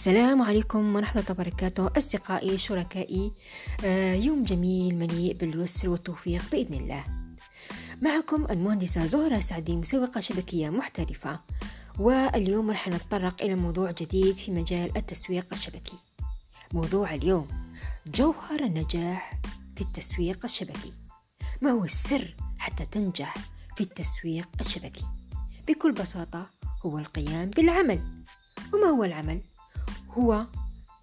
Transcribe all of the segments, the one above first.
السلام عليكم ورحمة الله وبركاته أصدقائي شركائي آه، يوم جميل مليء باليسر والتوفيق بإذن الله. معكم المهندسة زهرة سعدي مسوقة شبكية محترفة. واليوم رح نتطرق إلى موضوع جديد في مجال التسويق الشبكي. موضوع اليوم جوهر النجاح في التسويق الشبكي. ما هو السر حتى تنجح في التسويق الشبكي؟ بكل بساطة هو القيام بالعمل. وما هو العمل؟ هو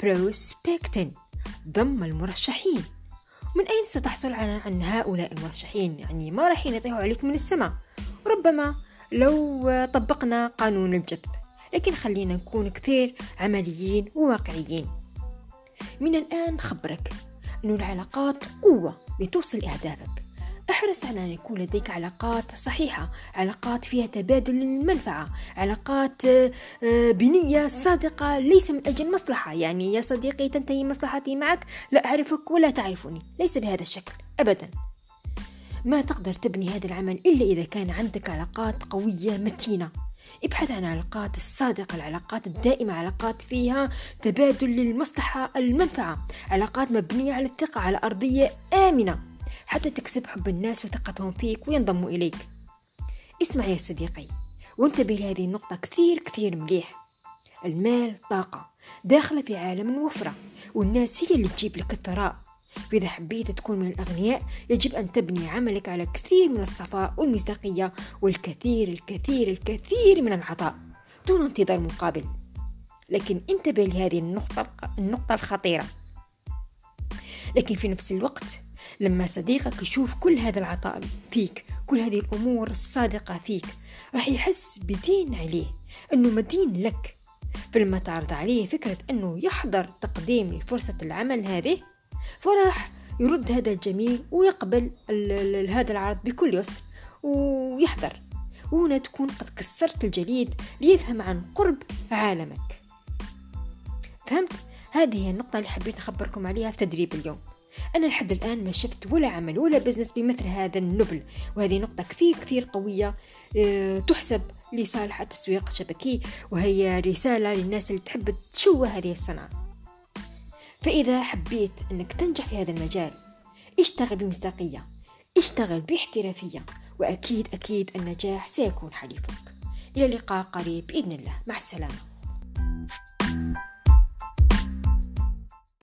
بروسبكتين ضم المرشحين. من أين ستحصل عن هؤلاء المرشحين؟ يعني ما راح يطيحوا عليك من السماء. ربما لو طبقنا قانون الجذب. لكن خلينا نكون كثير عمليين وواقعيين. من الآن خبرك. أن العلاقات قوة لتوصل أهدافك. احرص على أن يكون لديك علاقات صحيحة علاقات فيها تبادل المنفعة علاقات آه، بنية صادقة ليس من أجل مصلحة. يعني يا صديقي تنتهي مصلحتي معك لا أعرفك ولا تعرفني. ليس بهذا الشكل أبدا. ما تقدر تبني هذا العمل إلا إذا كان عندك علاقات قوية متينة. ابحث عن العلاقات الصادقة العلاقات الدائمة علاقات فيها تبادل للمصلحة المنفعة. علاقات مبنية على الثقة على أرضية آمنة. حتى تكسب حب الناس وثقتهم فيك وينضموا إليك. اسمع يا صديقي وانتبه لهذه النقطة كثير كثير مليح. المال طاقة داخلة في عالم الوفرة والناس هي اللي تجيب لك الثراء. وإذا حبيت تكون من الأغنياء يجب أن تبني عملك على كثير من الصفاء والمصداقية والكثير الكثير الكثير من العطاء دون انتظار مقابل. لكن انتبه لهذه النقطة النقطة الخطيرة. لكن في نفس الوقت لما صديقك يشوف كل هذا العطاء فيك كل هذه الأمور الصادقة فيك راح يحس بدين عليه أنه مدين لك. فلما تعرض عليه فكرة أنه يحضر تقديم لفرصة العمل هذه فراح يرد هذا الجميل ويقبل هذا العرض بكل يسر ويحضر. وهنا تكون قد كسرت الجليد ليفهم عن قرب عالمك. فهمت؟ هذه هي النقطة اللي حبيت أخبركم عليها في تدريب اليوم. أنا لحد الآن ما شفت ولا عمل ولا بزنس بمثل هذا النبل. وهذه نقطة كثير كثير قوية آه، تحسب لصالح التسويق الشبكي وهي رسالة للناس اللي تحب تشوه هذه الصنعة فإذا حبيت أنك تنجح في هذا المجال اشتغل بمصداقية اشتغل باحترافية وأكيد أكيد النجاح سيكون حليفك. إلى اللقاء قريب بإذن الله. مع السلامة.